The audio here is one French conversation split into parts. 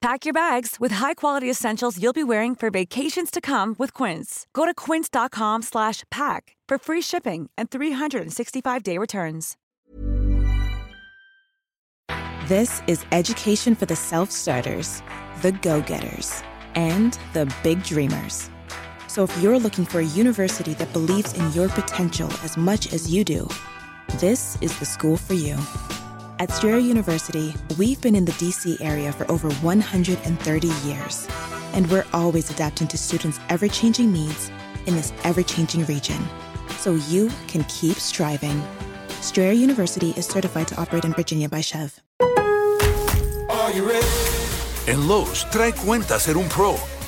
Pack your bags with high-quality essentials you'll be wearing for vacations to come with Quince. Go to quince.com slash pack for free shipping and 365-day returns. This is education for the self-starters, the go-getters, and the big dreamers. So if you're looking for a university that believes in your potential as much as you do, this is the school for you. At Strayer University, we've been in the DC area for over 130 years, and we're always adapting to students' ever changing needs in this ever changing region so you can keep striving. Strayer University is certified to operate in Virginia by Chev. En Lowe's, trae cuenta ser un pro.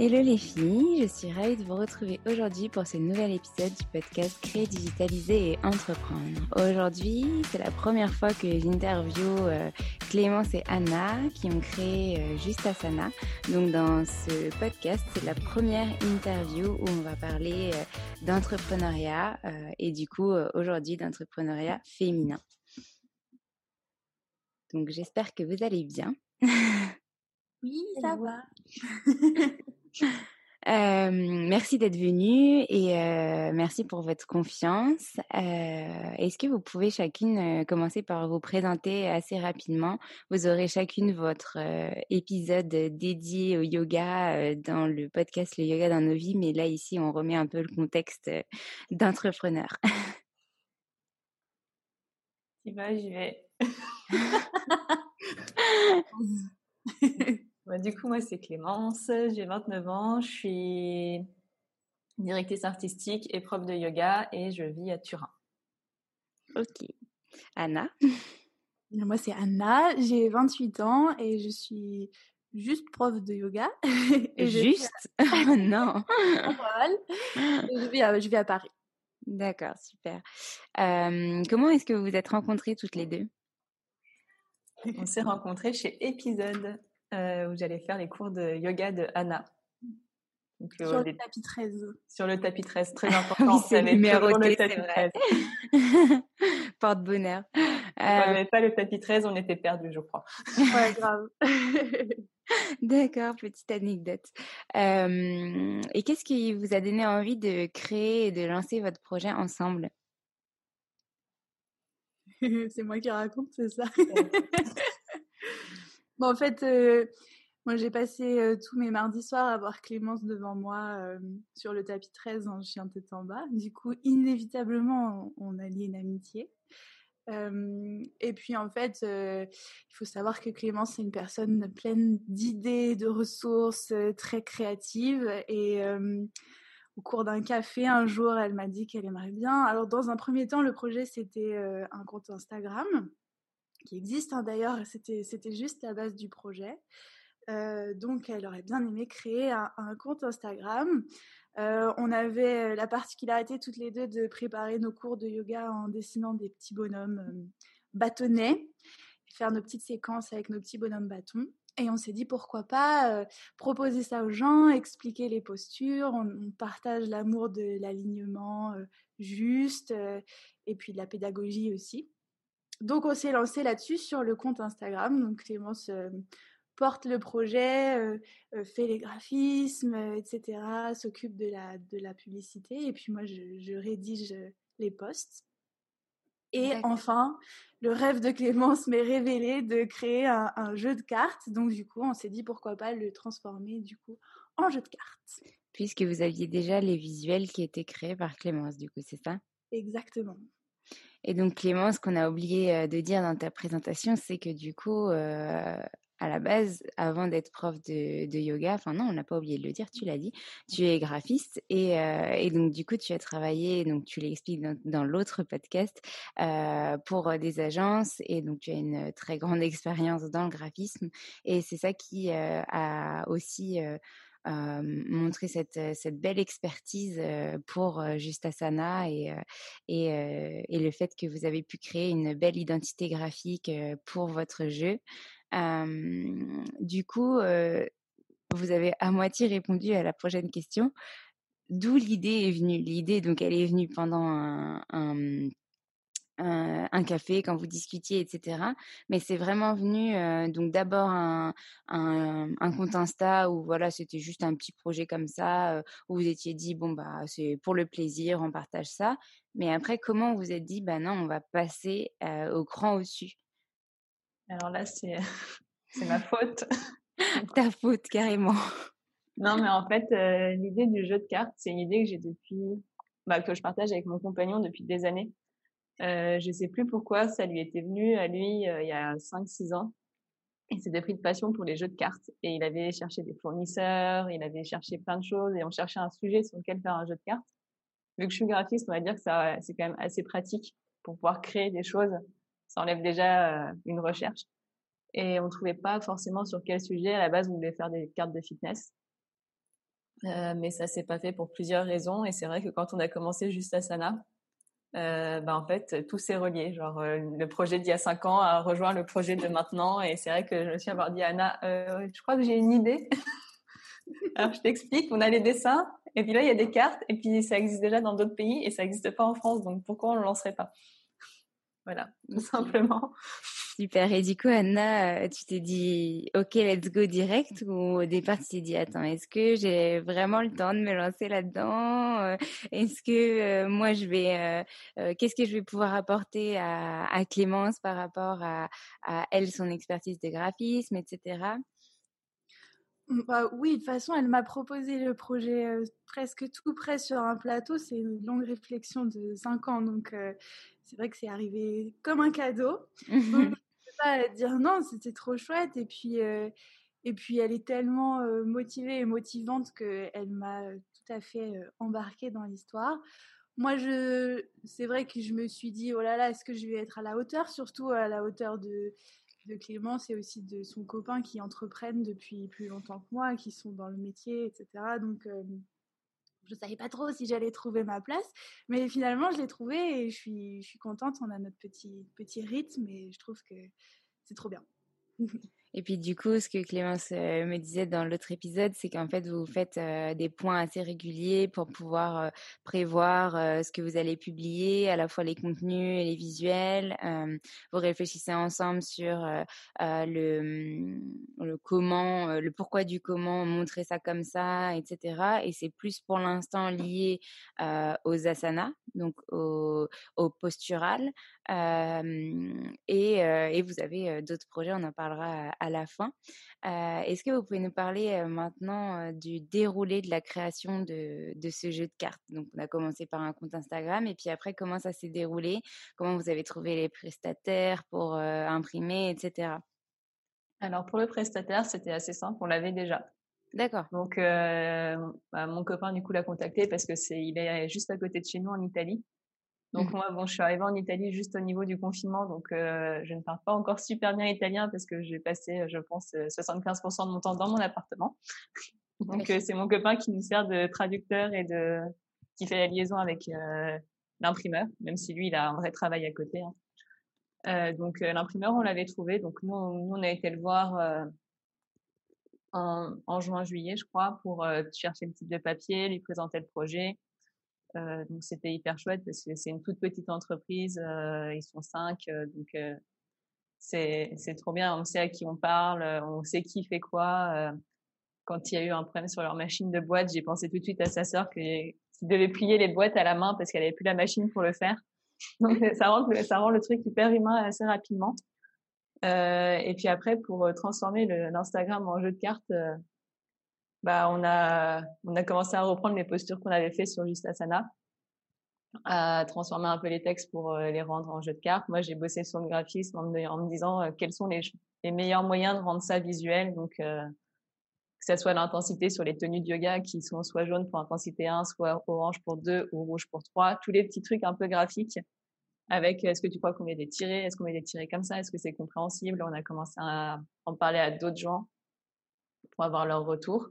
Hello les filles, je suis ravie de vous retrouver aujourd'hui pour ce nouvel épisode du podcast Créer, digitaliser et entreprendre. Aujourd'hui, c'est la première fois que j'interview euh, Clémence et Anna qui ont créé euh, Juste Asana. Donc dans ce podcast, c'est la première interview où on va parler euh, d'entrepreneuriat euh, et du coup aujourd'hui d'entrepreneuriat féminin. Donc j'espère que vous allez bien. Oui, ça va. Euh, merci d'être venu et euh, merci pour votre confiance. Euh, Est-ce que vous pouvez chacune commencer par vous présenter assez rapidement? Vous aurez chacune votre épisode dédié au yoga dans le podcast Le yoga dans nos vies, mais là ici on remet un peu le contexte d'entrepreneur. Tu vas, j'y vais. Bah, du coup, moi, c'est Clémence, j'ai 29 ans, je suis directrice artistique et prof de yoga et je vis à Turin. Ok. Anna? Moi, c'est Anna, j'ai 28 ans et je suis juste prof de yoga. et juste? Oh, Non je, vis à, je vis à Paris. D'accord, super. Euh, comment est-ce que vous vous êtes rencontrées toutes les deux? On s'est rencontrées chez Épisode euh, où j'allais faire les cours de yoga de Anna. Donc, euh, sur le tapis 13. Sur le tapis 13, très important. oui, c'est numéroté, c'est vrai. Porte-bonheur. Euh... on n'avait pas le tapis 13, on était perdus, je crois. ouais, grave. D'accord, petite anecdote. Euh, et qu'est-ce qui vous a donné envie de créer et de lancer votre projet ensemble? C'est moi qui raconte, c'est ça? Bon, en fait, euh, moi, j'ai passé euh, tous mes mardis soirs à voir Clémence devant moi euh, sur le tapis 13 en chien tête en bas. Du coup, inévitablement, on, a lié une amitié. et puis, en fait, il faut savoir que Clémence est une personne pleine d'idées, de ressources, très créative. Et au cours d'un café, un jour, elle m'a dit qu'elle aimerait bien. Alors, dans un premier temps, le projet, c'était un compte Instagram qui existe hein, d'ailleurs, c'était, c'était juste la base du projet. Euh, donc, elle aurait bien aimé créer un, compte Instagram. Euh, on avait la particularité toutes les deux de préparer nos cours de yoga en dessinant des petits bonhommes euh, bâtonnets. faire nos petites séquences avec nos petits bonhommes bâtons. Et on s'est dit pourquoi pas proposer ça aux gens, expliquer les postures. On, partage l'amour de l'alignement juste et puis de la pédagogie aussi. Donc on s'est lancé là-dessus sur le compte Instagram. Donc Clémence porte le projet, fait les graphismes, etc., s'occupe de la, de la publicité. Et puis moi, je, rédige les posts. Et enfin, le rêve de Clémence m'est révélé de créer un, un, jeu de cartes. Donc du coup, on s'est dit pourquoi pas le transformer du coup en jeu de cartes. Puisque vous aviez déjà les visuels qui étaient créés par Clémence, du coup, c'est ça? Exactement. Et donc Clémence, ce qu'on a oublié de dire dans ta présentation, c'est que du coup, à la base, avant d'être prof de, yoga, enfin non, on n'a pas oublié de le dire, tu l'as dit, tu es graphiste et, et, donc du coup tu as travaillé, donc tu l'expliques dans, l'autre podcast, pour des agences et donc tu as une très grande expérience dans le graphisme et c'est ça qui a aussi montrer cette, cette, belle expertise pour Justasana et, et, le fait que vous avez pu créer une belle identité graphique pour votre jeu. du coup, vous avez à moitié répondu à la prochaine question. D'où l'idée est venue? L'idée, donc, elle est venue pendant un, un un café quand vous discutiez, etc. Mais c'est vraiment venu donc d'abord un, un, un, compte Insta où voilà c'était juste un petit projet comme ça où vous étiez dit bon bah c'est pour le plaisir, on partage ça. Mais après comment vous êtes dit bah non on va passer au cran au-dessus? Alors là c'est c'est ma faute. Ta faute carrément. Non mais en fait l'idée du jeu de cartes c'est une idée que j'ai depuis bah, que je partage avec mon compagnon depuis des années. Euh, je sais plus pourquoi ça lui était venu à lui euh, il y a 5-6 ans. Il s'était pris de passion pour les jeux de cartes et il avait cherché des fournisseurs, il avait cherché plein de choses et on cherchait un sujet sur lequel faire un jeu de cartes. Vu que je suis graphiste, on va dire que ça c'est quand même assez pratique pour pouvoir créer des choses. Ça enlève déjà euh, une recherche. Et on trouvait pas forcément sur quel sujet. À la base, on voulait faire des cartes de fitness. Euh, mais ça s'est pas fait pour plusieurs raisons. Et c'est vrai que quand on a commencé juste à Sana, euh, bah en fait tout s'est relié. Genre euh, le projet d'il y a cinq ans a rejoint le projet de maintenant. Et c'est vrai que je me suis avoir dit Anna, euh, je crois que j'ai une idée. Alors je t'explique, on a les dessins. Et puis là il y a des cartes. Et puis ça existe déjà dans d'autres pays et ça n'existe pas en France. Donc pourquoi on ne le lancerait pas? Voilà, tout simplement. Super. Et du coup, Anna, euh, tu t'es dit, OK, let's go direct ou au départ, tu t'es dit, attends, est-ce que j'ai vraiment le temps de me lancer là-dedans euh, Est-ce que euh, moi, je vais, qu'est-ce que je vais pouvoir apporter à, à Clémence par rapport à, à, elle, son expertise de graphisme, etc. Mmh, bah, oui, de toute façon, elle m'a proposé le projet presque tout près sur un plateau. C'est une longue réflexion de cinq ans, donc c'est vrai que c'est arrivé comme un cadeau. pas dire non, c'était trop chouette. Et puis, euh, et puis elle est tellement euh, motivée et motivante qu'elle m'a euh, tout à fait embarquée dans l'histoire. Moi, je, c'est vrai que je me suis dit, oh là là, est-ce que je vais être à la hauteur, surtout à la hauteur de, de Clémence et aussi de son copain qui entreprennent depuis plus longtemps que moi, qui sont dans le métier, etc. Donc, je savais pas trop si j'allais trouver ma place, mais finalement je l'ai trouvé et je suis, je suis contente. On a notre petit, petit rythme et je trouve que c'est trop bien. Et puis du coup, ce que Clémence euh, me disait dans l'autre épisode, c'est qu'en fait, vous faites euh, des points assez réguliers pour pouvoir euh, prévoir ce que vous allez publier, à la fois les contenus et les visuels. vous réfléchissez ensemble sur le, mm, le comment, le pourquoi du comment, montrer ça comme ça, etc. Et c'est plus pour l'instant lié aux asanas, donc au postural. Et, et, vous avez d'autres projets, on en parlera à la fin. Est-ce que vous pouvez nous parler maintenant du déroulé de la création de, de, ce jeu de cartes? Donc, on a commencé par un compte Instagram et puis après, comment ça s'est déroulé? Comment vous avez trouvé les prestataires pour imprimer, etc. Alors, pour le prestataire, c'était assez simple, on l'avait déjà. D'accord. Donc, bah, mon copain, du coup, l'a contacté parce que c'est, il est juste à côté de chez nous en Italie. Donc mmh. moi, bon, je suis arrivée en Italie juste au niveau du confinement, donc euh, je ne parle pas encore super bien italien parce que j'ai passé, je pense, 75% de mon temps dans mon appartement. donc euh, c'est mon copain qui nous sert de traducteur et de qui fait la liaison avec euh, l'imprimeur, même si lui, il a un vrai travail à côté. Hein. donc l'imprimeur, on l'avait trouvé. Donc nous, on a été le voir en, en juin-juillet, je crois, pour chercher le type de papier, lui présenter le projet. Euh, donc c'était hyper chouette parce que c'est une toute petite entreprise, euh, ils sont cinq, euh, donc c'est c'est trop bien. On sait à qui on parle, on sait qui fait quoi. quand il y a eu un problème sur leur machine de boîte, j'ai pensé tout de suite à sa sœur qui, devait plier les boîtes à la main parce qu'elle avait plus la machine pour le faire. Donc ça rend ça rend le truc hyper humain assez rapidement. Et puis après, pour transformer l'Instagram en jeu de cartes, bah, on a, on a commencé à reprendre les postures qu'on avait fait sur Justasana, à transformer un peu les textes pour euh, les rendre en jeu de cartes. Moi, j'ai bossé sur le graphisme en me, disant euh, quels sont les, meilleurs moyens de rendre ça visuel. Donc, euh, que ce soit l'intensité sur les tenues de yoga qui sont soit jaunes pour intensité 1, soit orange pour 2 ou rouge pour 3. Tous les petits trucs un peu graphiques avec est-ce que tu crois qu'on met des tirés, est-ce qu'on met des tirés comme ça, est-ce que c'est compréhensible? On a commencé à en parler à d'autres gens pour avoir leur retour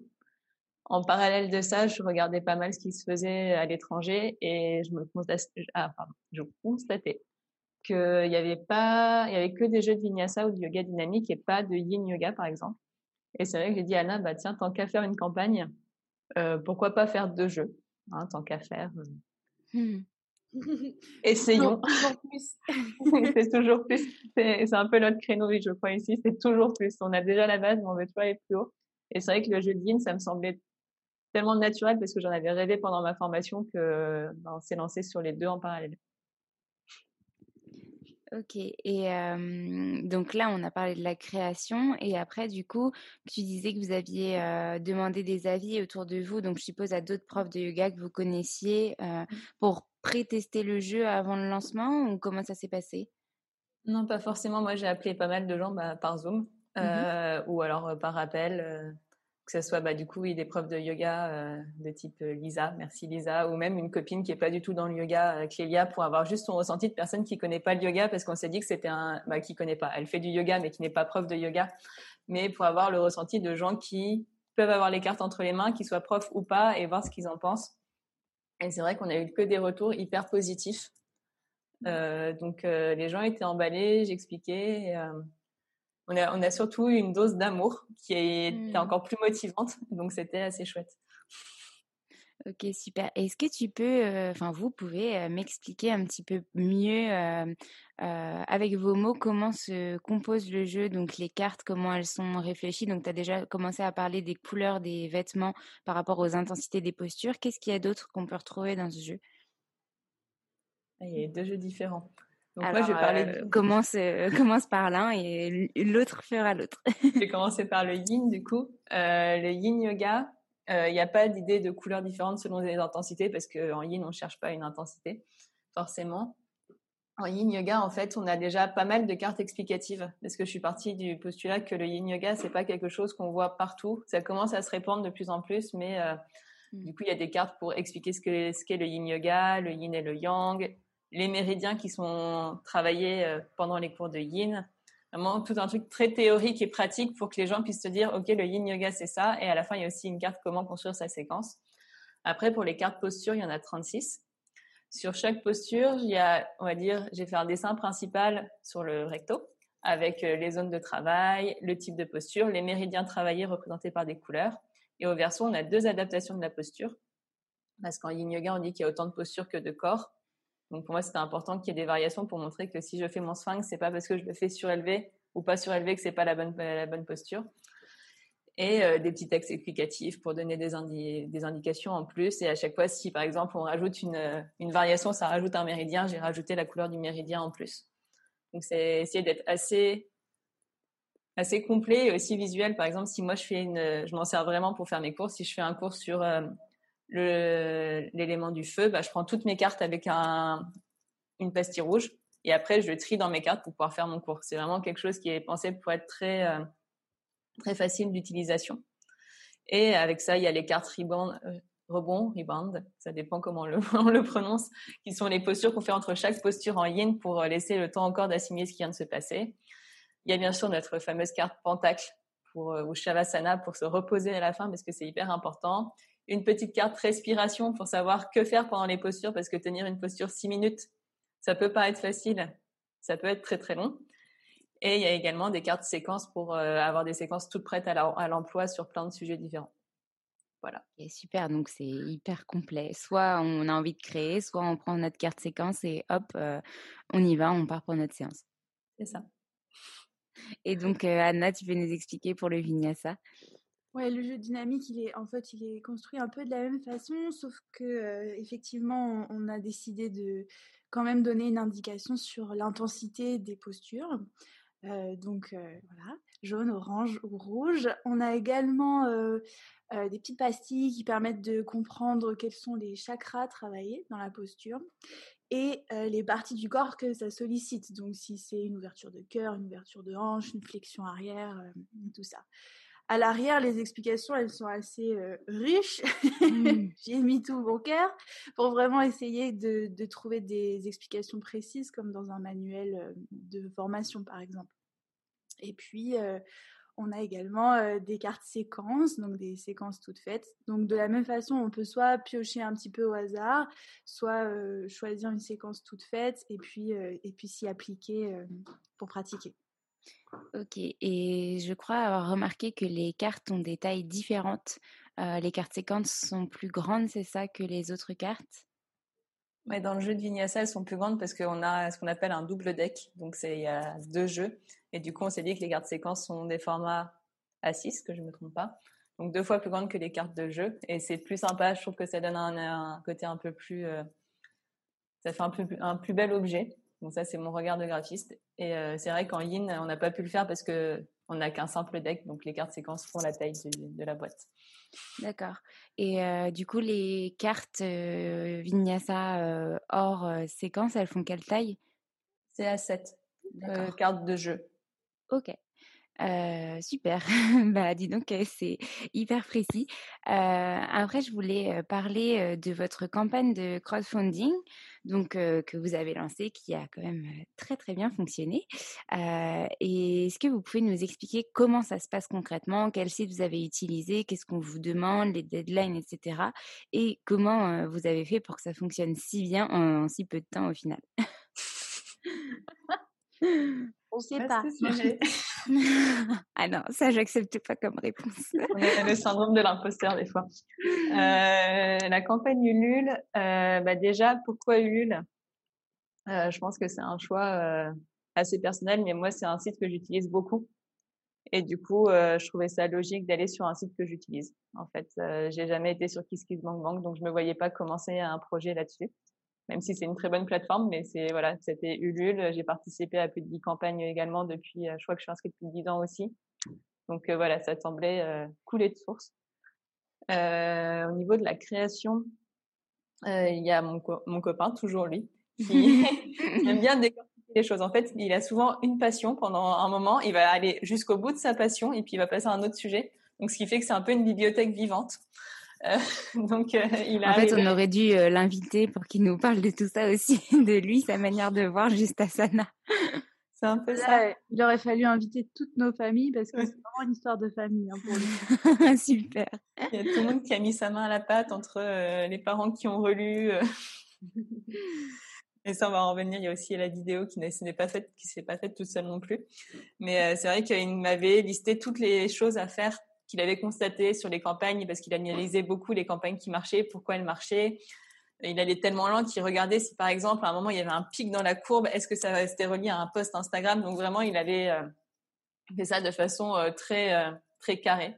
en parallèle de ça, je regardais pas mal ce qui se faisait à l'étranger et je me constatais, ah, pardon, je constatais qu'il y avait pas, il y avait que des jeux de vinyasa ou de yoga dynamique et pas de yin yoga par exemple. Et c'est vrai que j'ai dit à Anna, bah tiens, tant qu'à faire une campagne, euh, pourquoi pas faire deux jeux, hein, tant qu'à faire. Hmm. Essayons. c'est toujours plus. C'est un peu notre créneau, je crois ici. C'est toujours plus. On a déjà la base, mais on veut toujours aller plus haut. Et c'est vrai que le jeu de yin, ça me semblait tellement naturel parce que j'en avais rêvé pendant ma formation que ben, on s'est lancé sur les deux en parallèle. Ok, et donc là, on a parlé de la création, et après, du coup, tu disais que vous aviez demandé des avis autour de vous, donc je suppose à d'autres profs de yoga que vous connaissiez, mmh. pour pré-tester le jeu avant le lancement, ou comment ça s'est passé? Non, pas forcément. Moi, j'ai appelé pas mal de gens bah, par Zoom, mmh ou alors par appel que ce soit bah, du coup des profs de yoga euh, de type euh, Lisa, merci Lisa, ou même une copine qui est pas du tout dans le yoga, euh, Clélia, pour avoir juste son ressenti de personne qui connaît pas le yoga, parce qu'on s'est dit que c'était un, bah, qui connaît pas, elle fait du yoga mais qui n'est pas prof de yoga, mais pour avoir le ressenti de gens qui peuvent avoir les cartes entre les mains, qu'ils soient profs ou pas, et voir ce qu'ils en pensent. Et c'est vrai qu'on a eu que des retours hyper positifs. Donc les gens étaient emballés, j'expliquais on a, on a surtout une dose d'amour qui est, mmh. encore plus motivante. Donc, c'était assez chouette. Ok, super. Est-ce que tu peux, euh, enfin, vous pouvez euh, m'expliquer un petit peu mieux euh, avec vos mots comment se compose le jeu, donc les cartes, comment elles sont réfléchies? Donc, tu as déjà commencé à parler des couleurs des vêtements par rapport aux intensités des postures. Qu'est-ce qu'il y a d'autre qu'on peut retrouver dans ce jeu? Ah, Il y a deux jeux différents. Donc moi, je vais parler euh, commence, euh, commence par l'un et l'autre fera l'autre. je vais commencer par le yin, du coup. Euh, le yin yoga, il n'y a pas d'idée de couleurs différentes selon les intensités parce qu'en yin, on ne cherche pas une intensité, forcément. En yin yoga, en fait, on a déjà pas mal de cartes explicatives parce que je suis partie du postulat que le yin yoga, c'est pas quelque chose qu'on voit partout. Ça commence à se répandre de plus en plus, mais mm. du coup, il y a des cartes pour expliquer ce qu'est le yin yoga, le yin et le yang, les méridiens qui sont travaillés euh, pendant les cours de yin. Vraiment tout un truc très théorique et pratique pour que les gens puissent se dire, OK, le yin yoga, c'est ça. Et à la fin, il y a aussi une carte comment construire sa séquence. Après, pour les cartes posture, il y en a 36. Sur chaque posture, il y a, on va dire, j'ai fait un dessin principal sur le recto avec euh, les zones de travail, le type de posture, les méridiens travaillés représentés par des couleurs. Et au verso, on a deux adaptations de la posture. Parce qu'en yin yoga, on dit qu'il y a autant de postures que de corps. Donc pour moi, c'était important qu'il y ait des variations pour montrer que si je fais mon sphinx, c'est pas parce que je le fais surélevé ou pas surélevé que c'est pas la bonne la bonne posture. Et euh, des petits textes explicatifs pour donner des, des indications en plus. Et à chaque fois, si par exemple on rajoute une, une variation, ça rajoute un méridien, j'ai rajouté la couleur du méridien en plus. Donc c'est essayer d'être assez assez complet et aussi visuel. Par exemple, si moi je fais une, je m'en sers vraiment pour faire mes cours. Si je fais un cours sur euh, l'élément du feu, bah, je prends toutes mes cartes avec un, une pastille rouge et après je trie dans mes cartes pour pouvoir faire mon cours. C'est vraiment quelque chose qui est pensé pour être très euh, très facile d'utilisation. Et avec ça, il y a les cartes euh, rebond, rebound, ça dépend comment on le, on le prononce, qui sont les postures qu'on fait entre chaque posture en yin pour euh, laisser le temps encore d'assimiler ce qui vient de se passer. Il y a bien sûr notre fameuse carte pentacle pour, ou shavasana pour se reposer à la fin parce que c'est hyper important une petite carte respiration pour savoir que faire pendant les postures parce que tenir une posture six minutes, ça peut pas être facile. Ça peut être très très long. Et il y a également des cartes séquences pour avoir des séquences toutes prêtes à l'emploi sur plein de sujets différents. Voilà. Et super, donc c'est hyper complet. Soit on a envie de créer, soit on prend notre carte séquence et hop, on y va, on part pour notre séance. C'est ça. Et donc, Anna, tu peux nous expliquer pour le vinyasa? Ouais, le jeu dynamique, il est en fait, il est construit un peu de la même façon, sauf que effectivement, on a décidé de quand même donner une indication sur l'intensité des postures. donc voilà, jaune, orange ou rouge. On a également des petites pastilles qui permettent de comprendre quels sont les chakras travaillés dans la posture et les parties du corps que ça sollicite. Donc si c'est une ouverture de cœur, une ouverture de hanche, une flexion arrière, tout ça. À l'arrière, les explications, elles sont assez riches. Mmh. J'ai mis tout mon cœur pour vraiment essayer de, de, trouver des explications précises, comme dans un manuel de formation, par exemple. Et puis, on a également des cartes séquences, donc des séquences toutes faites. Donc de la même façon, on peut soit piocher un petit peu au hasard, soit choisir une séquence toute faite et puis et puis s'y appliquer pour pratiquer. Ok, et je crois avoir remarqué que les cartes ont des tailles différentes. les cartes séquences sont plus grandes, c'est ça, que les autres cartes? Dans le jeu de Vinyasa, elles sont plus grandes parce qu'on a ce qu'on appelle un double deck. Donc, il y a deux jeux. Et du coup, on s'est dit que les cartes séquences sont des formats A6, que je ne me trompe pas. Donc, deux fois plus grandes que les cartes de jeu. Et c'est plus sympa. Je trouve que ça donne un, côté un peu plus. Euh, ça fait un plus bel objet. Donc, ça, c'est mon regard de graphiste. Et euh, c'est vrai qu'en yin, on n'a pas pu le faire parce que on n'a qu'un simple deck. Donc, les cartes séquences font la taille de la boîte. D'accord. Et du coup, les cartes Vinyasa hors séquence, elles font quelle taille? C'est à 7 cartes de jeu. Ok. Super. bah, dis donc, c'est hyper précis. après, je voulais parler de votre campagne de crowdfunding donc que vous avez lancé, qui a quand même très très bien fonctionné. et est-ce que vous pouvez nous expliquer comment ça se passe concrètement, quel site vous avez utilisé, qu'est-ce qu'on vous demande, les deadlines, etc. Et comment vous avez fait pour que ça fonctionne si bien en si peu de temps au final? On sait pas. ah non, ça, j'accepte pas comme réponse. On a le syndrome de l'imposteur des fois. Euh, la campagne Ulule, euh, bah déjà, pourquoi Ulule? Euh, Je pense que c'est un choix assez personnel, mais moi, c'est un site que j'utilise beaucoup. Et du coup, je trouvais ça logique d'aller sur un site que j'utilise. En fait, j'ai jamais été sur KissKissBankBank, donc je me voyais pas commencer un projet là-dessus même si c'est une très bonne plateforme, mais c'est voilà, c'était Ulule. J'ai participé à plus de 10 campagnes également depuis, euh, je crois que je suis inscrite depuis 10 ans aussi. Donc euh, voilà, ça semblait euh, couler de source. au niveau de la création, il y a mon, mon copain, toujours lui, qui aime bien décortiquer les choses. En fait, il a souvent une passion pendant un moment, il va aller jusqu'au bout de sa passion et puis il va passer à un autre sujet. Donc, ce qui fait que c'est un peu une bibliothèque vivante. Euh, donc, euh, il a en fait, on aurait dû euh, l'inviter pour qu'il nous parle de tout ça aussi, de lui, sa manière de voir juste à Sana. C'est un peu ça. Il aurait fallu inviter toutes nos familles parce que c'est vraiment une histoire de famille hein, pour lui. Super. Il y a tout le monde qui a mis sa main à la pâte entre les parents qui ont relu. Et ça, on va en revenir. Il y a aussi la vidéo qui ne s'est pas faite, qui s'est pas faite toute seule non plus. Mais c'est vrai qu'il m'avait listé toutes les choses à faire qu'il avait constaté sur les campagnes, parce qu'il analysait beaucoup les campagnes qui marchaient, pourquoi elles marchaient. Il allait tellement lent qu'il regardait si, par exemple, à un moment, il y avait un pic dans la courbe, est-ce que ça restait relié à un post Instagram? Donc vraiment, il avait euh, fait ça de façon euh, très, euh, très carrée,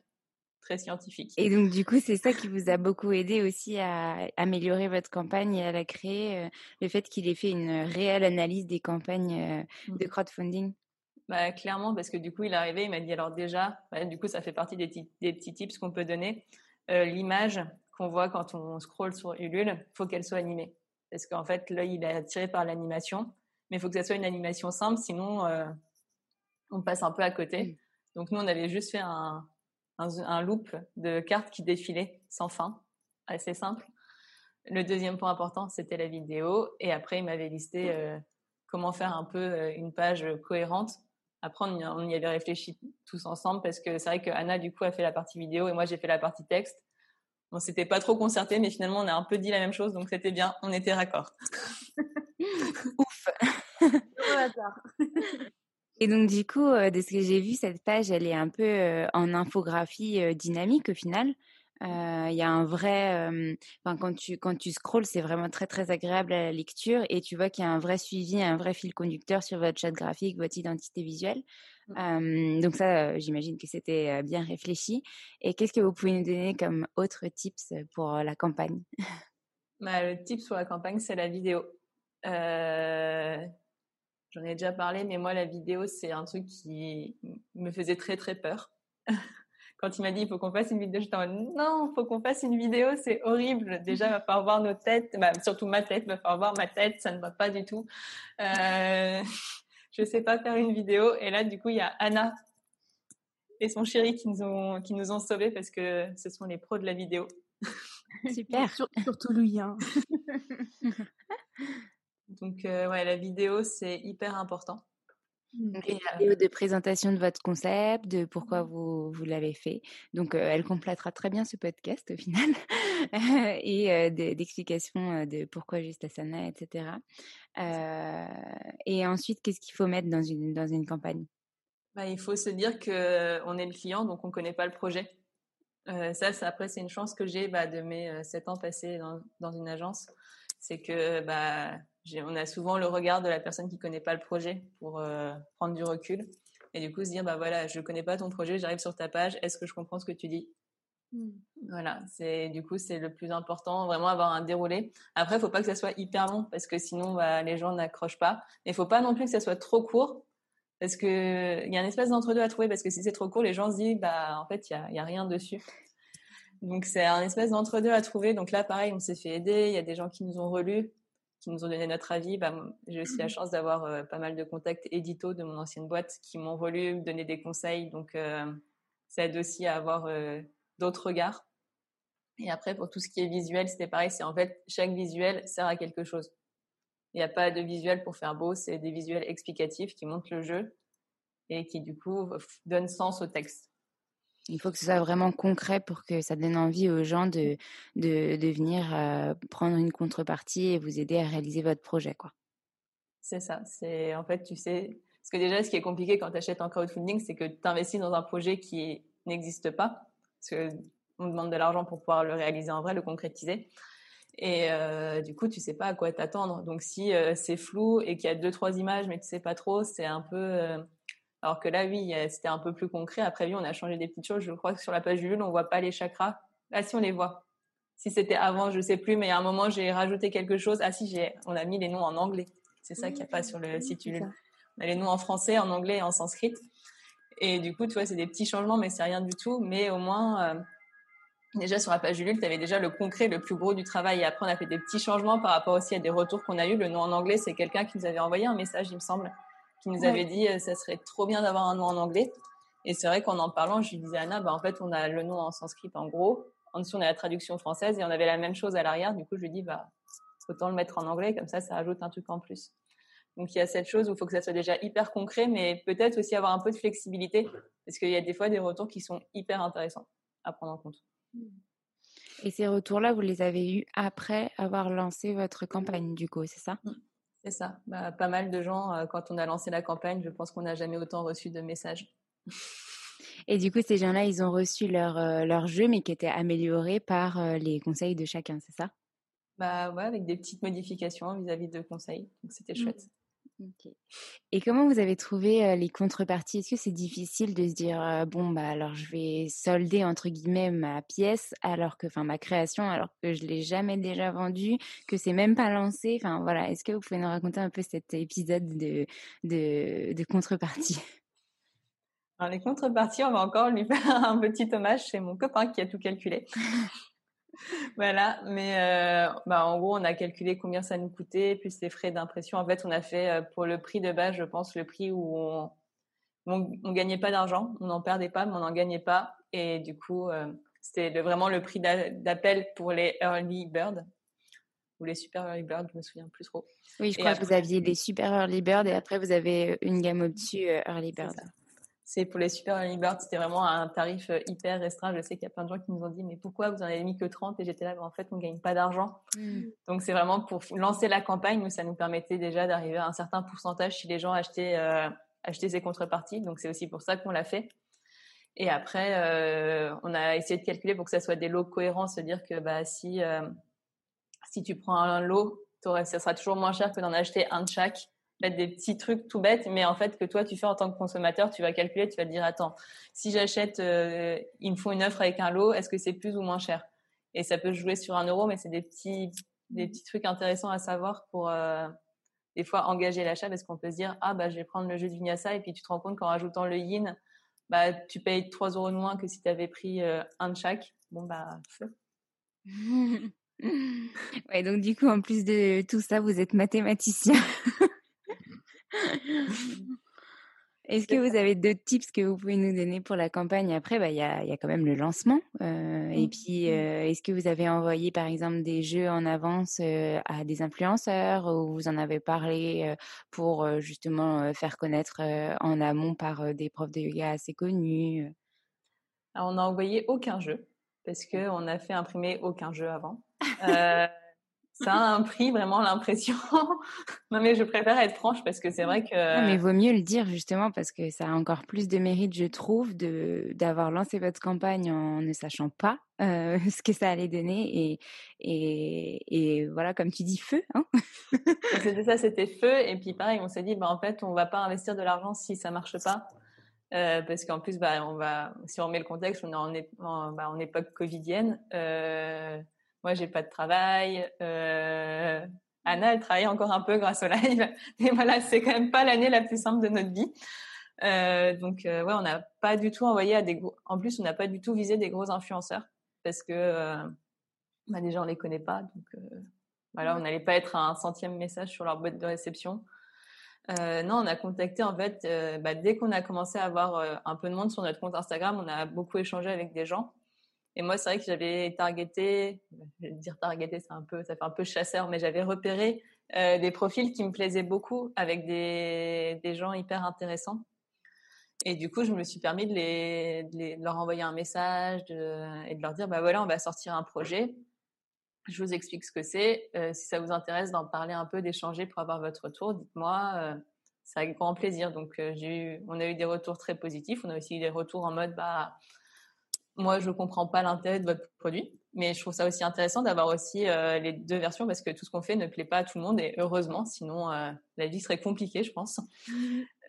très scientifique. Et donc, du coup, c'est ça qui vous a beaucoup aidé aussi à améliorer votre campagne et à la créer, le fait qu'il ait fait une réelle analyse des campagnes mmh. de crowdfunding? Bah, clairement, parce que du coup, il est arrivé, il m'a dit alors déjà, bah, du coup, ça fait partie des, des petits tips qu'on peut donner. Euh, L'image qu'on voit quand on scrolle sur Ulule, faut qu'elle soit animée. Parce qu'en fait, l'œil, il est attiré par l'animation, mais il faut que ça soit une animation simple, sinon euh, on passe un peu à côté. Donc nous, on avait juste fait un, un, un loop de cartes qui défilaient sans fin, assez simple. Le deuxième point important, c'était la vidéo. Et après, il m'avait listé euh, comment faire un peu une page cohérente après, on y avait réfléchi tous ensemble parce que c'est vrai que Anna, du coup, a fait la partie vidéo et moi, j'ai fait la partie texte. On s'était pas trop concerté, mais finalement, on a un peu dit la même chose, donc c'était bien, on était raccord. Ouf. Et donc, du coup, de ce que j'ai vu, cette page, elle est un peu en infographie dynamique au final. Il y a un vrai, enfin quand tu quand tu scrolles, c'est vraiment très très agréable à la lecture et tu vois qu'il y a un vrai suivi, un vrai fil conducteur sur votre chat graphique, votre identité visuelle. Mmh. donc ça, j'imagine que c'était bien réfléchi. Et qu'est-ce que vous pouvez nous donner comme autres tips pour la campagne? Bah, Le tip sur la campagne, c'est la vidéo. J'en ai déjà parlé, mais moi, la vidéo, c'est un truc qui me faisait très très peur. quand il m'a dit il faut qu'on fasse une vidéo, j'étais en mode non, il faut qu'on fasse une vidéo, c'est horrible. Déjà, il va falloir voir nos têtes, bah, surtout ma tête, il va falloir voir ma tête, ça ne va pas du tout. Euh, je sais pas faire une vidéo. Et là, du coup, il y a Anna et son chéri qui nous ont qui nous ont sauvés parce que ce sont les pros de la vidéo. Super. surtout lui. Hein. Donc euh, ouais, la vidéo c'est hyper important. Donc, une vidéo de présentation de votre concept, de pourquoi mmh. vous, vous l'avez fait. Donc, elle complétera très bien ce podcast au final. et d'explications de, pourquoi juste Asana, etc. et ensuite, qu'est-ce qu'il faut mettre dans une, dans une campagne? Bah, Il faut se dire qu'on est le client, donc on ne connaît pas le projet. ça, ça, après, c'est une chance que j'ai bah, de mes sept ans passés dans, dans une agence. C'est que bah, on a souvent le regard de la personne qui connaît pas le projet pour euh, prendre du recul et du coup se dire bah voilà je connais pas ton projet j'arrive sur ta page est-ce que je comprends ce que tu dis? Mmh. voilà c'est du coup c'est le plus important vraiment avoir un déroulé. Après il faut pas que ça soit hyper long parce que sinon bah, les gens n'accrochent pas. Mais il faut pas non plus que ça soit trop court parce que il y a une espèce d'entre-deux à trouver parce que si c'est trop court les gens se disent bah en fait il y a, y a rien dessus. Donc c'est un espèce d'entre-deux à trouver. Donc là pareil on s'est fait aider. Il y a des gens qui nous ont relus qui nous ont donné notre avis. Bah, j'ai aussi la mmh chance d'avoir euh, pas mal de contacts édito de mon ancienne boîte qui m'ont relu, me donner des conseils. Donc, euh, ça aide aussi à avoir euh, d'autres regards. Et après, pour tout ce qui est visuel, c'était pareil. C'est en fait, chaque visuel sert à quelque chose. Il n'y a pas de visuel pour faire beau. C'est des visuels explicatifs qui montrent le jeu et qui, du coup, donnent sens au texte. Il faut que ce soit vraiment concret pour que ça donne envie aux gens de, de, venir euh, prendre une contrepartie et vous aider à réaliser votre projet. quoi. C'est ça. C'est en fait, tu sais, parce que déjà, ce qui est compliqué quand tu achètes en crowdfunding, c'est que tu investis dans un projet qui n'existe pas, parce que on demande de l'argent pour pouvoir le réaliser en vrai, le concrétiser. Et euh, du coup, tu sais pas à quoi t'attendre. Donc, si euh, c'est flou et qu'il y a deux trois images, mais tu sais pas trop, c'est un peu alors que là, oui, c'était un peu plus concret. Après, oui, on a changé des petites choses. Je crois que sur la page du Lune, on voit pas les chakras. Ah, si, on les voit. Si c'était avant, je sais plus, mais à un moment, j'ai rajouté quelque chose. Ah, si, j'ai, on a mis les noms en anglais. C'est ça qu'il n'y a pas sur le site Ulule. On a les noms en français, en anglais et en sanskrit. Et du coup, tu vois, c'est des petits changements, mais c'est rien du tout. Mais au moins, euh, déjà sur la page Ulule, tu avais déjà le concret, le plus gros du travail. Et après, on a fait des petits changements par rapport aussi à des retours qu'on a eu. Le nom en anglais, c'est quelqu'un qui nous avait envoyé un message, il me semble qui nous avait dit euh, ça serait trop bien d'avoir un nom en anglais. Et c'est vrai qu'en en parlant, je lui disais Anna, bah, en fait, on a le nom en sanskrit en gros. En dessous, on a la traduction française et on avait la même chose à l'arrière. Du coup, je lui dis, bah, autant le mettre en anglais, comme ça, ça ajoute un truc en plus. Donc, il y a cette chose où il faut que ça soit déjà hyper concret, mais peut-être aussi avoir un peu de flexibilité, parce qu'il y a des fois des retours qui sont hyper intéressants à prendre en compte. Et ces retours-là, vous les avez eus après avoir lancé votre campagne, du coup, c'est ça? Mmh. C'est ça. Bah, pas mal de gens, euh, quand on a lancé la campagne, je pense qu'on n'a jamais autant reçu de messages. Et du coup, ces gens-là, ils ont reçu leur, euh, leur jeu, mais qui était amélioré par euh, les conseils de chacun, c'est ça? Bah ouais, avec des petites modifications vis-à-vis de conseils. Donc c'était mmh. Et comment vous avez trouvé euh, les contreparties? Est-ce que c'est difficile de se dire euh, bon bah alors je vais solder entre guillemets ma pièce alors que enfin ma création alors que je l'ai jamais déjà vendue, que c'est même pas lancé? Enfin voilà, est-ce que vous pouvez nous raconter un peu cet épisode de de, de contrepartie? Alors les contreparties, on va encore lui faire un petit hommage. C'est mon copain qui a tout calculé. voilà, mais euh, bah, en gros, on a calculé combien ça nous coûtait, plus les frais d'impression. En fait, on a fait euh, pour le prix de base, je pense, le prix où on, on, gagnait pas d'argent, on n'en perdait pas, mais on n'en gagnait pas. Et du coup, euh, c'était vraiment le prix d'appel pour les early birds ou les super early birds, je me souviens plus trop. Oui, je crois que vous aviez des super early birds et après vous avez une gamme au-dessus early bird. C'est pour les super early birds, c'était vraiment un tarif euh, hyper restreint. Je sais qu'il y a plein de gens qui nous ont dit, mais pourquoi vous en avez mis que 30 Et j'étais là, mais en fait, on ne gagne pas d'argent. Mmh. Donc, c'est vraiment pour lancer la campagne où ça nous permettait déjà d'arriver à un certain pourcentage si les gens achetaient, euh, achetaient ces contreparties. Donc, c'est aussi pour ça qu'on l'a fait. Et après, euh, on a essayé de calculer pour que ça soit des lots cohérents, se dire que bah, si, si tu prends un lot, ça sera toujours moins cher que d'en acheter un de chaque des petits trucs tout bêtes, mais en fait que toi tu fais en tant que consommateur, tu vas calculer, tu vas te dire attends, si j'achète, euh, il me faut une offre avec un lot, est-ce que c'est plus ou moins cher? Et ça peut jouer sur un euro, mais c'est des petits des petits trucs intéressants à savoir pour euh, des fois engager l'achat parce qu'on peut se dire ah bah je vais prendre le jeu de Vinyasa et puis tu te rends compte qu'en rajoutant le yin, bah tu payes 3 euros de moins que si tu avais pris euh, un de chaque. Bon bah feu. ouais, donc du coup, en plus de tout ça, vous êtes mathématicien. Est-ce que vous avez d'autres tips que vous pouvez nous donner pour la campagne? Après, bah, il y, a, y, a, quand même le lancement. Euh, et mmh. puis, euh, est-ce que vous avez envoyé, par exemple, des jeux en avance euh, à des influenceurs ou vous en avez parlé pour justement faire connaître en amont par des profs de yoga assez connus? Alors, on n'a envoyé aucun jeu parce qu'on a fait imprimer aucun jeu avant ça a un prix, vraiment l'impression. non, mais je préfère être franche parce que c'est vrai que. Non, mais vaut mieux le dire justement parce que ça a encore plus de mérite, je trouve, de d'avoir lancé votre campagne en ne sachant pas euh, ce que ça allait donner et et, et voilà, comme tu dis, feu. Hein c'était ça, c'était feu. Et puis pareil, on s'est dit, bah en fait, on va pas investir de l'argent si ça marche pas. Euh, parce qu'en plus, bah, on va, si on met le contexte, on est en, en, bah, en époque covidienne. Euh, moi, j'ai pas de travail. Euh, Anna, elle travaille encore un peu grâce au live. Mais voilà, c'est quand même pas l'année la plus simple de notre vie. Euh, donc, euh, ouais, on n'a pas du tout envoyé à des gros. En plus, on n'a pas du tout visé des gros influenceurs parce que euh, bah, déjà on les connaît pas. Donc, voilà, on n'allait pas être un centième message sur leur boîte de réception. Non, on a contacté en fait bah, dès qu'on a commencé à avoir un peu de monde sur notre compte Instagram, on a beaucoup échangé avec des gens. Et moi, c'est vrai que j'avais targeté, je vais dire targeté, c'est un peu, ça fait un peu chasseur, mais j'avais repéré euh, des profils qui me plaisaient beaucoup avec des, des gens hyper intéressants. Et du coup, je me suis permis de, les, de, leur envoyer un message et de leur dire, bah voilà, on va sortir un projet. Je vous explique ce que c'est. Euh, si ça vous intéresse d'en parler un peu, d'échanger pour avoir votre retour, dites-moi. Euh, c'est avec grand plaisir. Donc, j'ai on a eu des retours très positifs. On a aussi eu des retours en mode, bah, moi, je comprends pas l'intérêt de votre produit, mais je trouve ça aussi intéressant d'avoir aussi euh, les deux versions parce que tout ce qu'on fait ne plaît pas à tout le monde et heureusement, sinon euh, la vie serait compliquée, je pense.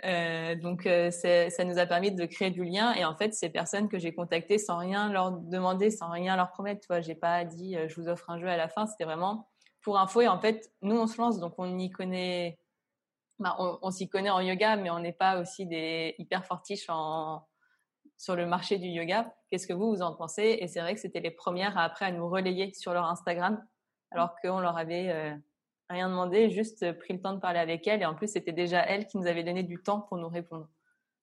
Euh, donc, ça nous a permis de créer du lien et en fait, ces personnes que j'ai contactées sans rien leur demander, sans rien leur promettre, tu vois, j'ai pas dit je vous offre un jeu à la fin, c'était vraiment pour info et en fait, nous on se lance donc on y connaît, bah, on, on s'y connaît en yoga, mais on n'est pas aussi des hyper fortiches en sur le marché du yoga. Qu'est-ce que vous, vous en pensez? Et c'est vrai que c'était les premières à, après à nous relayer sur leur Instagram, alors qu'on leur avait euh, rien demandé, juste pris le temps de parler avec elles. Et en plus, c'était déjà elles qui nous avaient donné du temps pour nous répondre.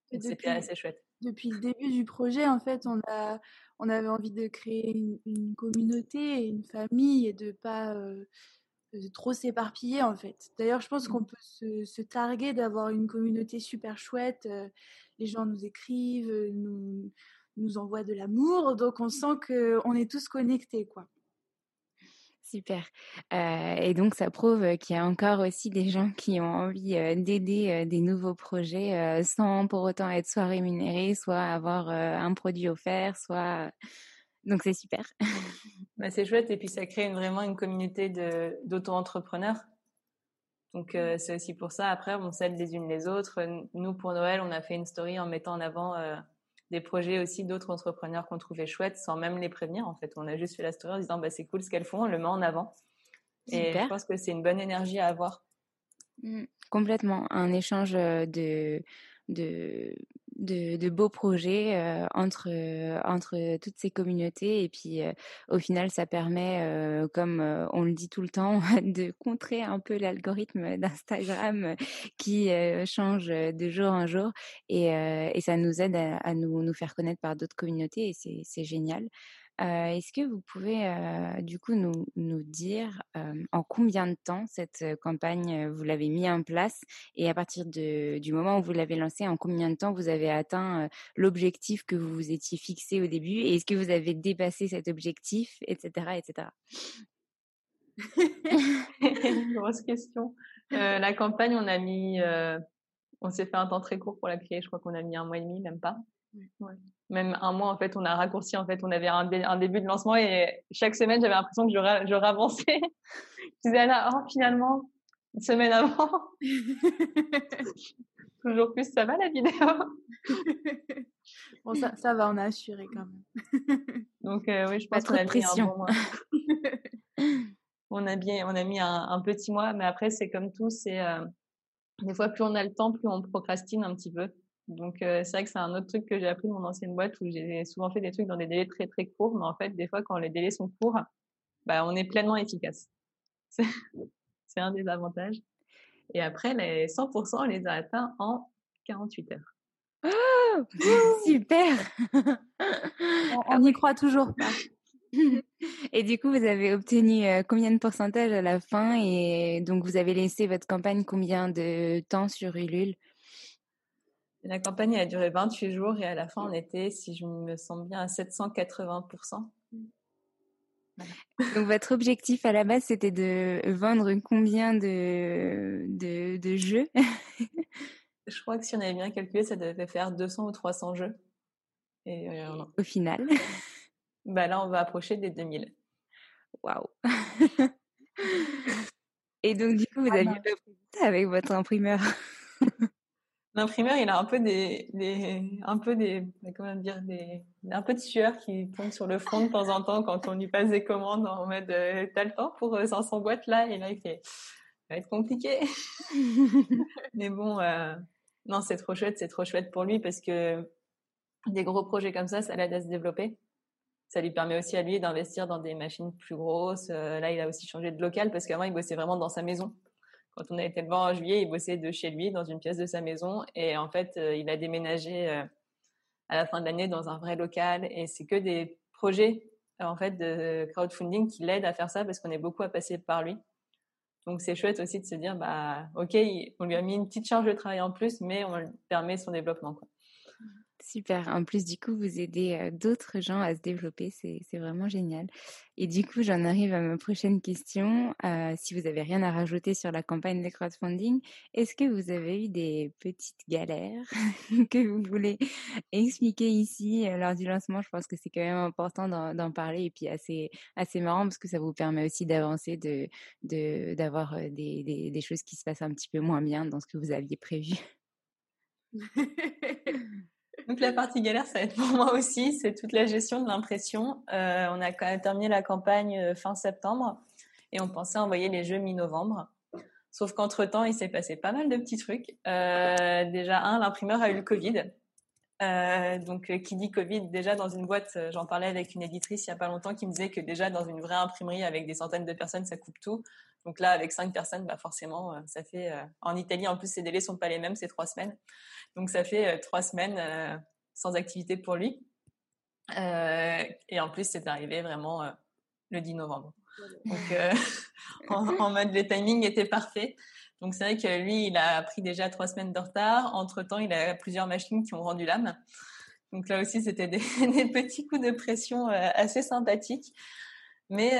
C'était assez chouette. Depuis le début du projet, en fait, on, a, on avait envie de créer une, communauté, une famille et de pas euh, trop s'éparpiller, en fait. D'ailleurs, je pense mmh. qu'on peut se, se targuer d'avoir une communauté super chouette. Euh, les gens nous écrivent, euh, nous, nous envoient de l'amour, donc on sent qu'on est tous connectés, quoi. Super. Euh, et donc, ça prouve qu'il y a encore aussi des gens qui ont envie euh, d'aider des nouveaux projets sans pour autant être soit rémunérés, soit avoir un produit offert, soit... Donc, c'est super. Bah, c'est chouette. Et puis, ça crée vraiment une communauté d'auto-entrepreneurs donc euh, c'est aussi pour ça. Après, on s'aide les unes les autres. Nous, pour Noël, on a fait une story en mettant en avant euh, des projets aussi d'autres entrepreneurs qu'on trouvait chouettes, sans même les prévenir. En fait, on a juste fait la story en disant bah c'est cool ce qu'elles font, on le met en avant. Et je pense que c'est une bonne énergie à avoir. Mmh, complètement, un échange euh, de de de, beaux projets euh, entre entre toutes ces communautés et puis euh, au final ça permet euh, comme on le dit tout le temps de contrer un peu l'algorithme d'Instagram qui change de jour en jour et, ça nous aide à, nous faire connaître par d'autres communautés et c'est génial Est-ce que vous pouvez du coup nous, nous dire en combien de temps cette campagne vous l'avez mis en place et à partir du moment où vous l'avez lancée, en combien de temps vous avez atteint l'objectif que vous vous étiez fixé au début et est-ce que vous avez dépassé cet objectif, etc., etc. Grosse question. la campagne, on a mis, on s'est fait un temps très court pour la créer. Je crois qu'on a mis un mois et demi, même pas. Même un mois, en fait, on a raccourci. En fait, on avait un, un début de lancement et chaque semaine, j'avais l'impression que je, je ravançais. je disais, Anna, oh, finalement, une semaine avant. Toujours plus, ça va la vidéo? Bon, ça, ça va, on a assuré quand même. Donc, euh, oui, je pense qu'on a mis un bon mois. on, a bien, on a mis un, petit mois, mais après, c'est comme tout, c'est euh, des fois, plus on a le temps, plus on procrastine un petit peu. Donc, euh, c'est vrai que c'est un autre truc que j'ai appris de mon ancienne boîte où j'ai souvent fait des trucs dans des délais très, très courts. Mais en fait, des fois, quand les délais sont courts, bah, on est pleinement efficace. C'est un des avantages. Et après, les 100%, on les a atteints en 48 heures. Oh, super On y croit toujours pas. Et du coup, vous avez obtenu euh, combien de pourcentage à la fin Et donc, vous avez laissé votre campagne combien de temps sur Ulule? La campagne a duré 28 jours et à la fin, on était, si je me sens bien, à 780%. Donc, votre objectif à la base, c'était de vendre combien de, de, jeux? Je crois que si on avait bien calculé, ça devait faire 200 ou 300 jeux. Et, euh, Au final? Bah Là, on va approcher des 2000. Waouh! Et donc, du coup, vous ah aviez pas ça avec votre imprimeur? L'imprimeur, il a un peu des, un peu des, comment dire, un peu de sueur qui tombe sur le front de temps en temps quand on lui passe des commandes en mode, euh, t'as le temps pour 500 euh, boîtes là? Et là, il fait, ça va être compliqué. Mais bon, euh, non, c'est trop chouette, c'est trop chouette pour lui parce que des gros projets comme ça, ça l'aide à se développer. Ça lui permet aussi à lui d'investir dans des machines plus grosses. là, il a aussi changé de local parce qu'avant, il bossait vraiment dans sa maison. Quand on a été le voir en juillet, il bossait de chez lui, dans une pièce de sa maison. Et en fait, euh, il a déménagé euh, à la fin de l'année dans un vrai local. Et c'est que des projets en fait de crowdfunding qui l'aident à faire ça parce qu'on est beaucoup à passer par lui. Donc c'est chouette aussi de se dire bah ok, on lui a mis une petite charge de travail en plus, mais on permet son développement. Super. En plus, du coup, vous aidez d'autres gens à se développer. C'est vraiment génial. Et du coup, j'en arrive à ma prochaine question. si vous avez rien à rajouter sur la campagne de crowdfunding, est-ce que vous avez eu des petites galères que vous voulez expliquer ici lors du lancement? Je pense que c'est quand même important d'en parler et puis assez, assez marrant parce que ça vous permet aussi d'avancer, de, d'avoir des, des, des choses qui se passent un petit peu moins bien dans ce que vous aviez prévu. Donc la partie galère, ça va être pour moi aussi, c'est toute la gestion de l'impression. Euh, on a terminé la campagne euh, fin septembre et on pensait envoyer les jeux mi-novembre. Sauf qu'entre-temps, il s'est passé pas mal de petits trucs. Euh, déjà, un, l'imprimeur a eu le Covid. Donc, qui dit Covid, déjà dans une boîte, j'en parlais avec une éditrice il y a pas longtemps qui me disait que déjà dans une vraie imprimerie avec des centaines de personnes, ça coupe tout. Donc là, avec cinq personnes, bah forcément, ça fait. en Italie, en plus, ces délais sont pas les mêmes, c'est trois semaines. Donc ça fait euh, trois semaines euh, sans activité pour lui. Euh, et en plus, c'est arrivé vraiment le 10 novembre. Donc en, mode le timing était parfait. Donc c'est vrai que lui, il a pris déjà trois semaines de retard. Entre temps, il a plusieurs machines qui ont rendu l'âme. Donc là aussi, c'était des, petits coups de pression assez sympathiques. Mais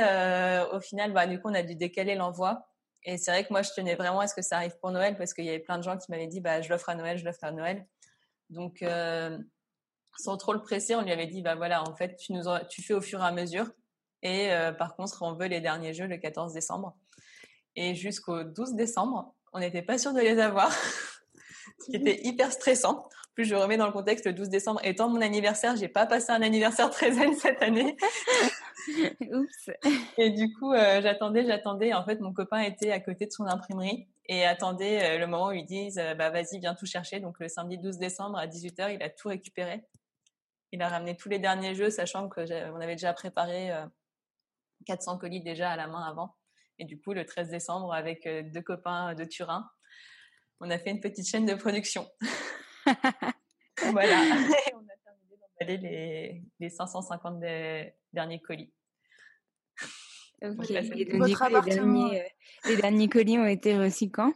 au final, bah, du coup, on a dû décaler l'envoi. Et c'est vrai que moi, je tenais vraiment à ce que ça arrive pour Noël parce qu'il y avait plein de gens qui m'avaient dit, bah, je l'offre à Noël, je l'offre à Noël. Donc, euh, sans trop le presser, on lui avait dit, bah voilà, en fait, tu nous, tu fais au fur et à mesure. Et euh, par contre, on veut les derniers jeux le 14 décembre. Et jusqu'au 12 décembre, on n'était pas sûr de les avoir, ce qui était hyper stressant. plus, je remets dans le contexte, le 12 décembre étant mon anniversaire, j'ai pas passé un anniversaire très zen cette année. Oups. Et du coup, euh, j'attendais, j'attendais. En fait, mon copain était à côté de son imprimerie et attendait euh, le moment où ils disent euh, bah vas-y, viens tout chercher. Donc le samedi 12 décembre à 18h, il a tout récupéré. Il a ramené tous les derniers jeux, sachant que on avait déjà préparé 400 colis déjà à la main avant. Et du coup, le 13 décembre, avec deux copains de Turin, on a fait une petite chaîne de production. voilà. on a terminé les, les 550 derniers colis. Ok. Et donc, du coup, les, derniers, euh, les derniers colis ont été reçus quand?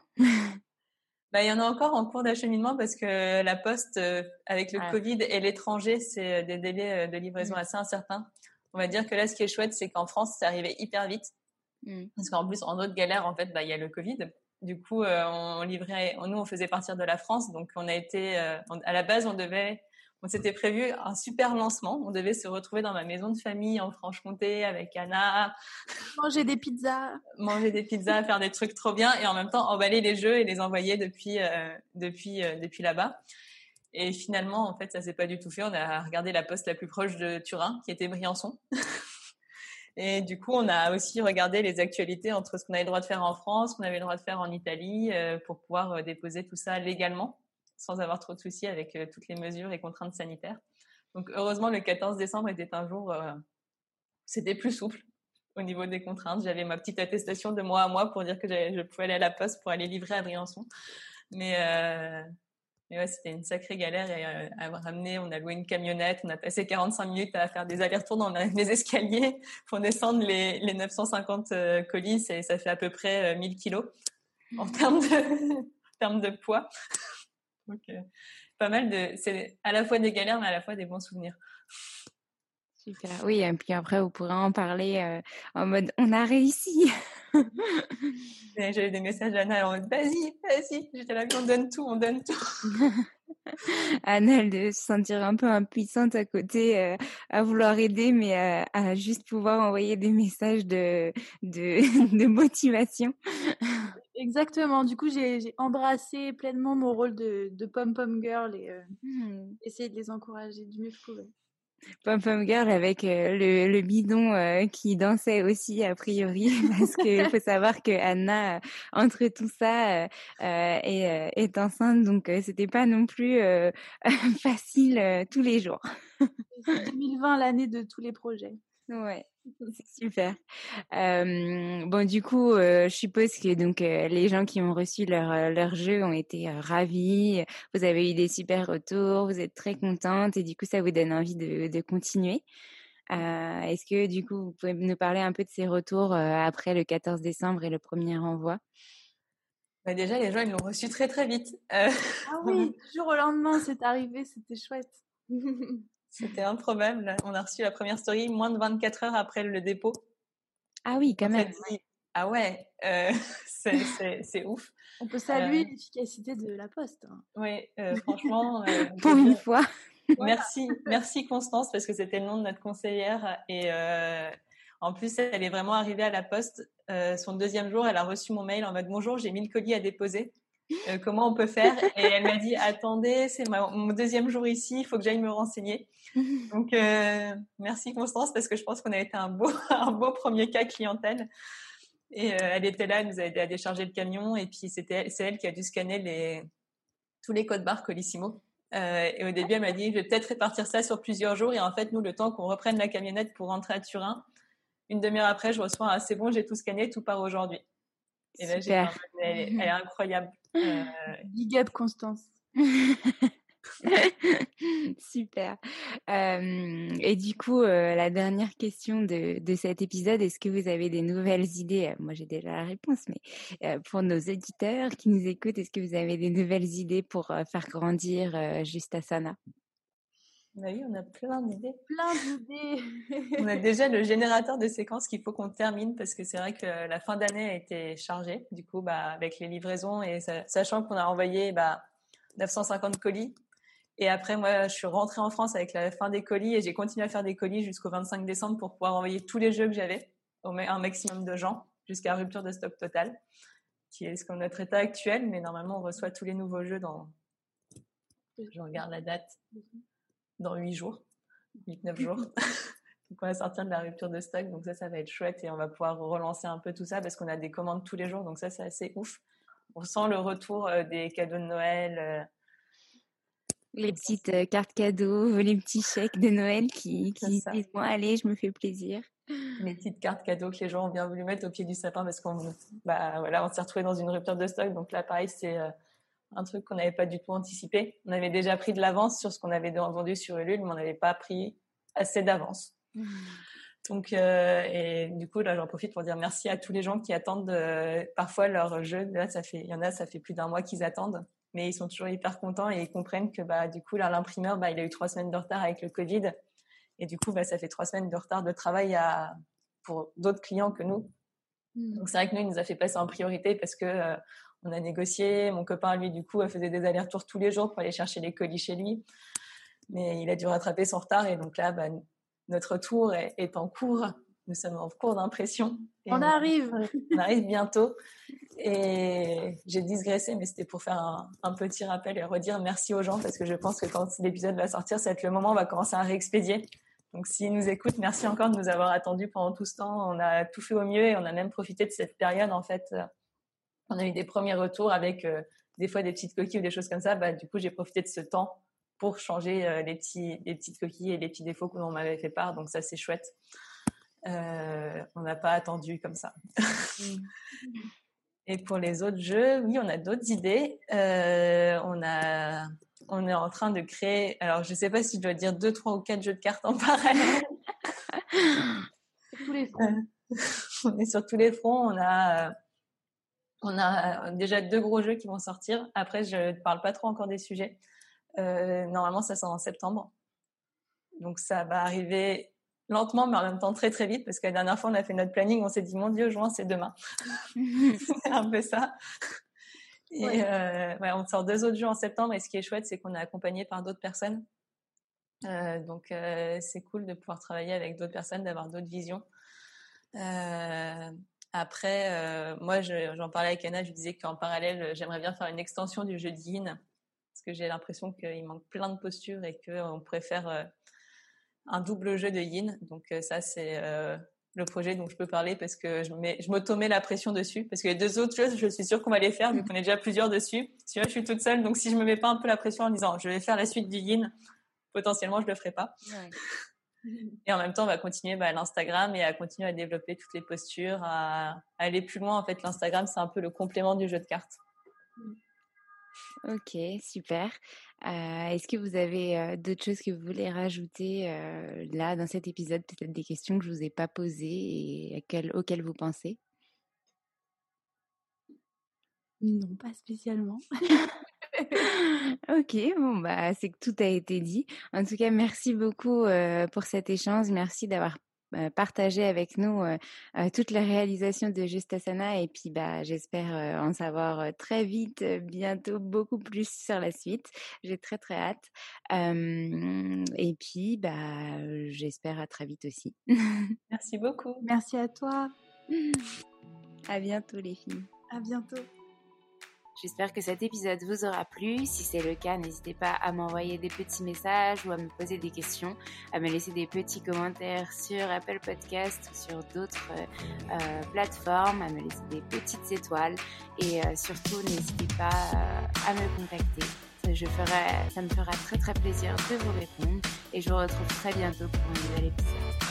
Bah, il y en a encore en cours d'acheminement parce que la poste, euh, avec le ah. Covid et l'étranger, c'est des délais de livraison mmh. assez incertains. On va dire que là, ce qui est chouette, c'est qu'en France, c'est arrivé hyper vite. Mmh. Parce qu'en plus, en autre galère, en fait, bah, il y a le Covid. Du coup, euh, on livrait, nous, on faisait partir de la France, donc on a été, euh, à la base, on devait, on s'était prévu un super lancement. On devait se retrouver dans ma maison de famille en Franche-Comté avec Anna, manger des pizzas, manger des pizzas, faire des trucs trop bien, et en même temps emballer les jeux et les envoyer depuis, euh, depuis, depuis là-bas. Et finalement, en fait, ça s'est pas du tout fait. On a regardé la poste la plus proche de Turin, qui était Briançon. Et du coup, on a aussi regardé les actualités entre ce qu'on avait le droit de faire en France, ce qu'on avait le droit de faire en Italie, euh, pour pouvoir euh, déposer tout ça légalement, sans avoir trop de soucis avec euh, toutes les mesures et contraintes sanitaires. Donc, heureusement, le 14 décembre était un jour, c'était plus souple au niveau des contraintes. J'avais ma petite attestation de mois à mois pour dire que je pouvais aller à la poste pour aller livrer à Briançon. Mais mais ouais, c'était une sacrée galère et, euh, à ramener. On a loué une camionnette, on a passé 45 minutes à faire des allers-retours dans les escaliers pour descendre les, les 950 euh, colis et ça fait à peu près 1000 euh, kilos en termes de poids. Donc, pas mal de, c'est à la fois des galères mais à la fois des bons souvenirs. Super. Oui, et puis après, vous pourrez en parler en mode on a réussi. J'avais des messages d'Anna en mode vas-y, vas-y. J'étais là, on donne tout, on donne tout. Anna, elle de se sentir un peu impuissante à côté, euh, à vouloir aider, mais à, à, juste pouvoir envoyer des messages de, de, de motivation. Exactement. Du coup, j'ai embrassé pleinement mon rôle de, de pom-pom girl et euh, mmh. essayé de les encourager du mieux que je pouvais. Pom Pom Girl avec euh, le, le, bidon euh, qui dansait aussi a priori parce qu'il faut savoir que Anna entre tout ça est, est, enceinte donc c'était pas non plus facile tous les jours. 2020 l'année de tous les projets. Ouais. C'est super. Euh, bon, du coup, euh, je suppose que donc euh, les gens qui ont reçu leur leur jeu ont été ravis. Vous avez eu des super retours, vous êtes très contente et du coup, ça vous donne envie de, de continuer. Est-ce que du coup, vous pouvez nous parler un peu de ces retours après le 14 décembre et le premier envoi bah Déjà, les gens ils l'ont reçu très très vite. Ah oui, jour au lendemain, c'est arrivé, c'était chouette. C'était improbable. On a reçu la première story moins de 24 heures après le dépôt. Ah oui, quand même. ah ouais, euh, c'est ouf. On peut saluer euh, l'efficacité de la poste. Hein. Oui, euh, franchement. Pour une fois. merci, merci Constance, parce que c'était le nom de notre conseillère. Et en plus, elle est vraiment arrivée à la poste. son deuxième jour, elle a reçu mon mail en mode Bonjour, j'ai mis le colis à déposer. Euh, comment on peut faire Et elle m'a dit attendez, c'est mon deuxième jour ici, il faut que j'aille me renseigner. Donc euh, merci Constance parce que je pense qu'on a été un beau un beau premier cas clientèle. Et euh, elle était là, elle nous a aidé à décharger le camion et puis c'était c'est elle qui a dû scanner les tous les codes barres Colissimo. et au début, elle m'a dit je vais peut-être répartir ça sur plusieurs jours et en fait nous le temps qu'on reprenne la camionnette pour rentrer à Turin, une demi-heure après, je reçois un c'est bon, j'ai tout scanné, tout part aujourd'hui. Et là, j'ai elle, elle, est incroyable. Euh... Big up, Constance. Super. Euh, et du coup, euh, la dernière question de, de cet épisode, est-ce que vous avez des nouvelles idées? Moi, j'ai déjà la réponse, mais euh, pour nos éditeurs qui nous écoutent, est-ce que vous avez des nouvelles idées pour faire grandir Justasana bah oui, on a plein d'idées. Plein d'idées. on a déjà le générateur de séquences qu'il faut qu'on termine parce que c'est vrai que la fin d'année a été chargée. Du coup, bah, avec les livraisons et sachant qu'on a envoyé bah, 950 colis. Et après, moi, je suis rentrée en France avec la fin des colis et j'ai continué à faire des colis jusqu'au 25 décembre pour pouvoir envoyer tous les jeux que j'avais au un maximum de gens jusqu'à rupture de stock total, qui est ce qu'on notre état actuel. Mais normalement, on reçoit tous les nouveaux jeux dans. Je regarde la date dans 8 jours, 8-9 jours. donc on va sortir de la rupture de stock, donc ça, ça va être chouette et on va pouvoir relancer un peu tout ça parce qu'on a des commandes tous les jours, donc ça, c'est assez ouf. On sent le retour euh, des cadeaux de Noël. Euh, les petites euh, cartes cadeaux, les petits chèques de Noël qui, qui disent bon allez, je me fais plaisir. Les petites cartes cadeaux que les gens ont bien voulu mettre au pied du sapin parce qu'on bah, voilà, on s'est retrouvé dans une rupture de stock. Donc là, pareil, c'est un truc qu'on n'avait pas du tout anticipé. On avait déjà pris de l'avance sur ce qu'on avait vendu sur Ulule, mais on n'avait pas pris assez d'avance. Mmh. Donc, euh, et du coup, là, j'en profite pour dire merci à tous les gens qui attendent euh, parfois leur jeu. Là, ça fait, il y en a, ça fait plus d'un mois qu'ils attendent, mais ils sont toujours hyper contents et ils comprennent que, bah, du coup, là, l'imprimeur, bah, il a eu trois semaines de retard avec le Covid. Et du coup, bah, ça fait trois semaines de retard de travail à, pour d'autres clients que nous. Mmh. Donc, c'est vrai que nous, il nous a fait passer en priorité parce que euh, on a négocié. Mon copain, lui, du coup, faisait des allers-retours tous les jours pour aller chercher les colis chez lui. Mais il a dû rattraper son retard et donc là, bah, notre tour est, en cours. Nous sommes en cours d'impression. On, arrive. On arrive bientôt. Et j'ai digressé, mais c'était pour faire un, petit rappel et redire merci aux gens parce que je pense que quand l'épisode va sortir, ça va être le moment où on va commencer à réexpédier. Donc, s'ils nous écoutent, merci encore de nous avoir attendus pendant tout ce temps. On a tout fait au mieux et on a même profité de cette période. En fait, on a eu des premiers retours avec euh, des fois des petites coquilles ou des choses comme ça. Bah, du coup, j'ai profité de ce temps pour changer euh, les, petits, les petites coquilles et les petits défauts que l'on m'avait fait part. Donc ça, c'est chouette. Euh, on n'a pas attendu comme ça. et pour les autres jeux, oui, on a d'autres idées. On, a, on est en train de créer, alors je ne sais pas si je dois dire deux, trois ou quatre jeux de cartes en parallèle. tous les fronts. on est sur tous les fronts. On a, on a déjà deux gros jeux qui vont sortir. Après, je ne parle pas trop encore des sujets. Euh, normalement, ça sort en septembre. Donc ça va arriver lentement, mais en même temps très très vite, parce que la dernière fois, on a fait notre planning, on s'est dit, mon Dieu, juin, c'est demain. c'est un peu ça. Et euh, ouais, on sort deux autres jeux en septembre, et ce qui est chouette, c'est qu'on est accompagné par d'autres personnes. Euh, donc c'est cool de pouvoir travailler avec d'autres personnes, d'avoir d'autres visions. Après, moi, j'en parlais avec Anna, je disais qu'en parallèle, j'aimerais bien faire une extension du jeu de Yin parce que j'ai l'impression qu'il manque plein de postures et qu'on pourrait faire euh, un double jeu de yin. Donc euh, ça, c'est euh, le projet dont je peux parler parce que je, mets, je m'automets la pression dessus. Parce que les deux autres choses, je suis sûre qu'on va les faire vu qu'on est déjà plusieurs dessus. Si je suis toute seule. Donc si je me mets pas un peu la pression en disant je vais faire la suite du yin, potentiellement je le ferai pas. Et en même temps, on va continuer bah, l'Instagram et à continuer à développer toutes les postures, à, aller plus loin. En fait, l'Instagram, c'est un peu le complément du jeu de cartes. Ok, super. est-ce que vous avez d'autres choses que vous voulez rajouter là dans cet épisode, peut-être des questions que je vous ai pas posées et auxquelles vous pensez? Non, pas spécialement. ok, bon bah c'est que tout a été dit. En tout cas, merci beaucoup pour cet échange. Merci d'avoir bah, partager avec nous euh, euh, toute la réalisation de Justasana et puis bah, j'espère euh, en savoir très vite, bientôt beaucoup plus sur la suite. J'ai très très hâte. et puis bah, j'espère à très vite aussi. Merci beaucoup. Merci à toi. À bientôt les filles. À bientôt. J'espère que cet épisode vous aura plu. Si c'est le cas, n'hésitez pas à m'envoyer des petits messages ou à me poser des questions, à me laisser des petits commentaires sur Apple Podcast ou sur d'autres euh, euh, plateformes, à me laisser des petites étoiles et euh, surtout n'hésitez pas à me contacter. Je ferai, ça me fera très très plaisir de vous répondre et je vous retrouve très bientôt pour un nouvel épisode.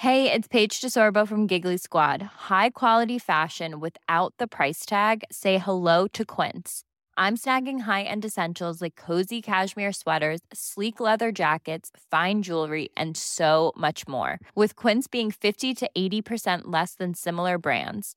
Hey, it's Paige DeSorbo from Giggly Squad. High quality fashion without the price tag. Say hello to Quince. I'm snagging high-end essentials like cozy cashmere sweaters, sleek leather jackets, fine jewelry, and so much more. With Quince being 50 to 80% less than similar brands.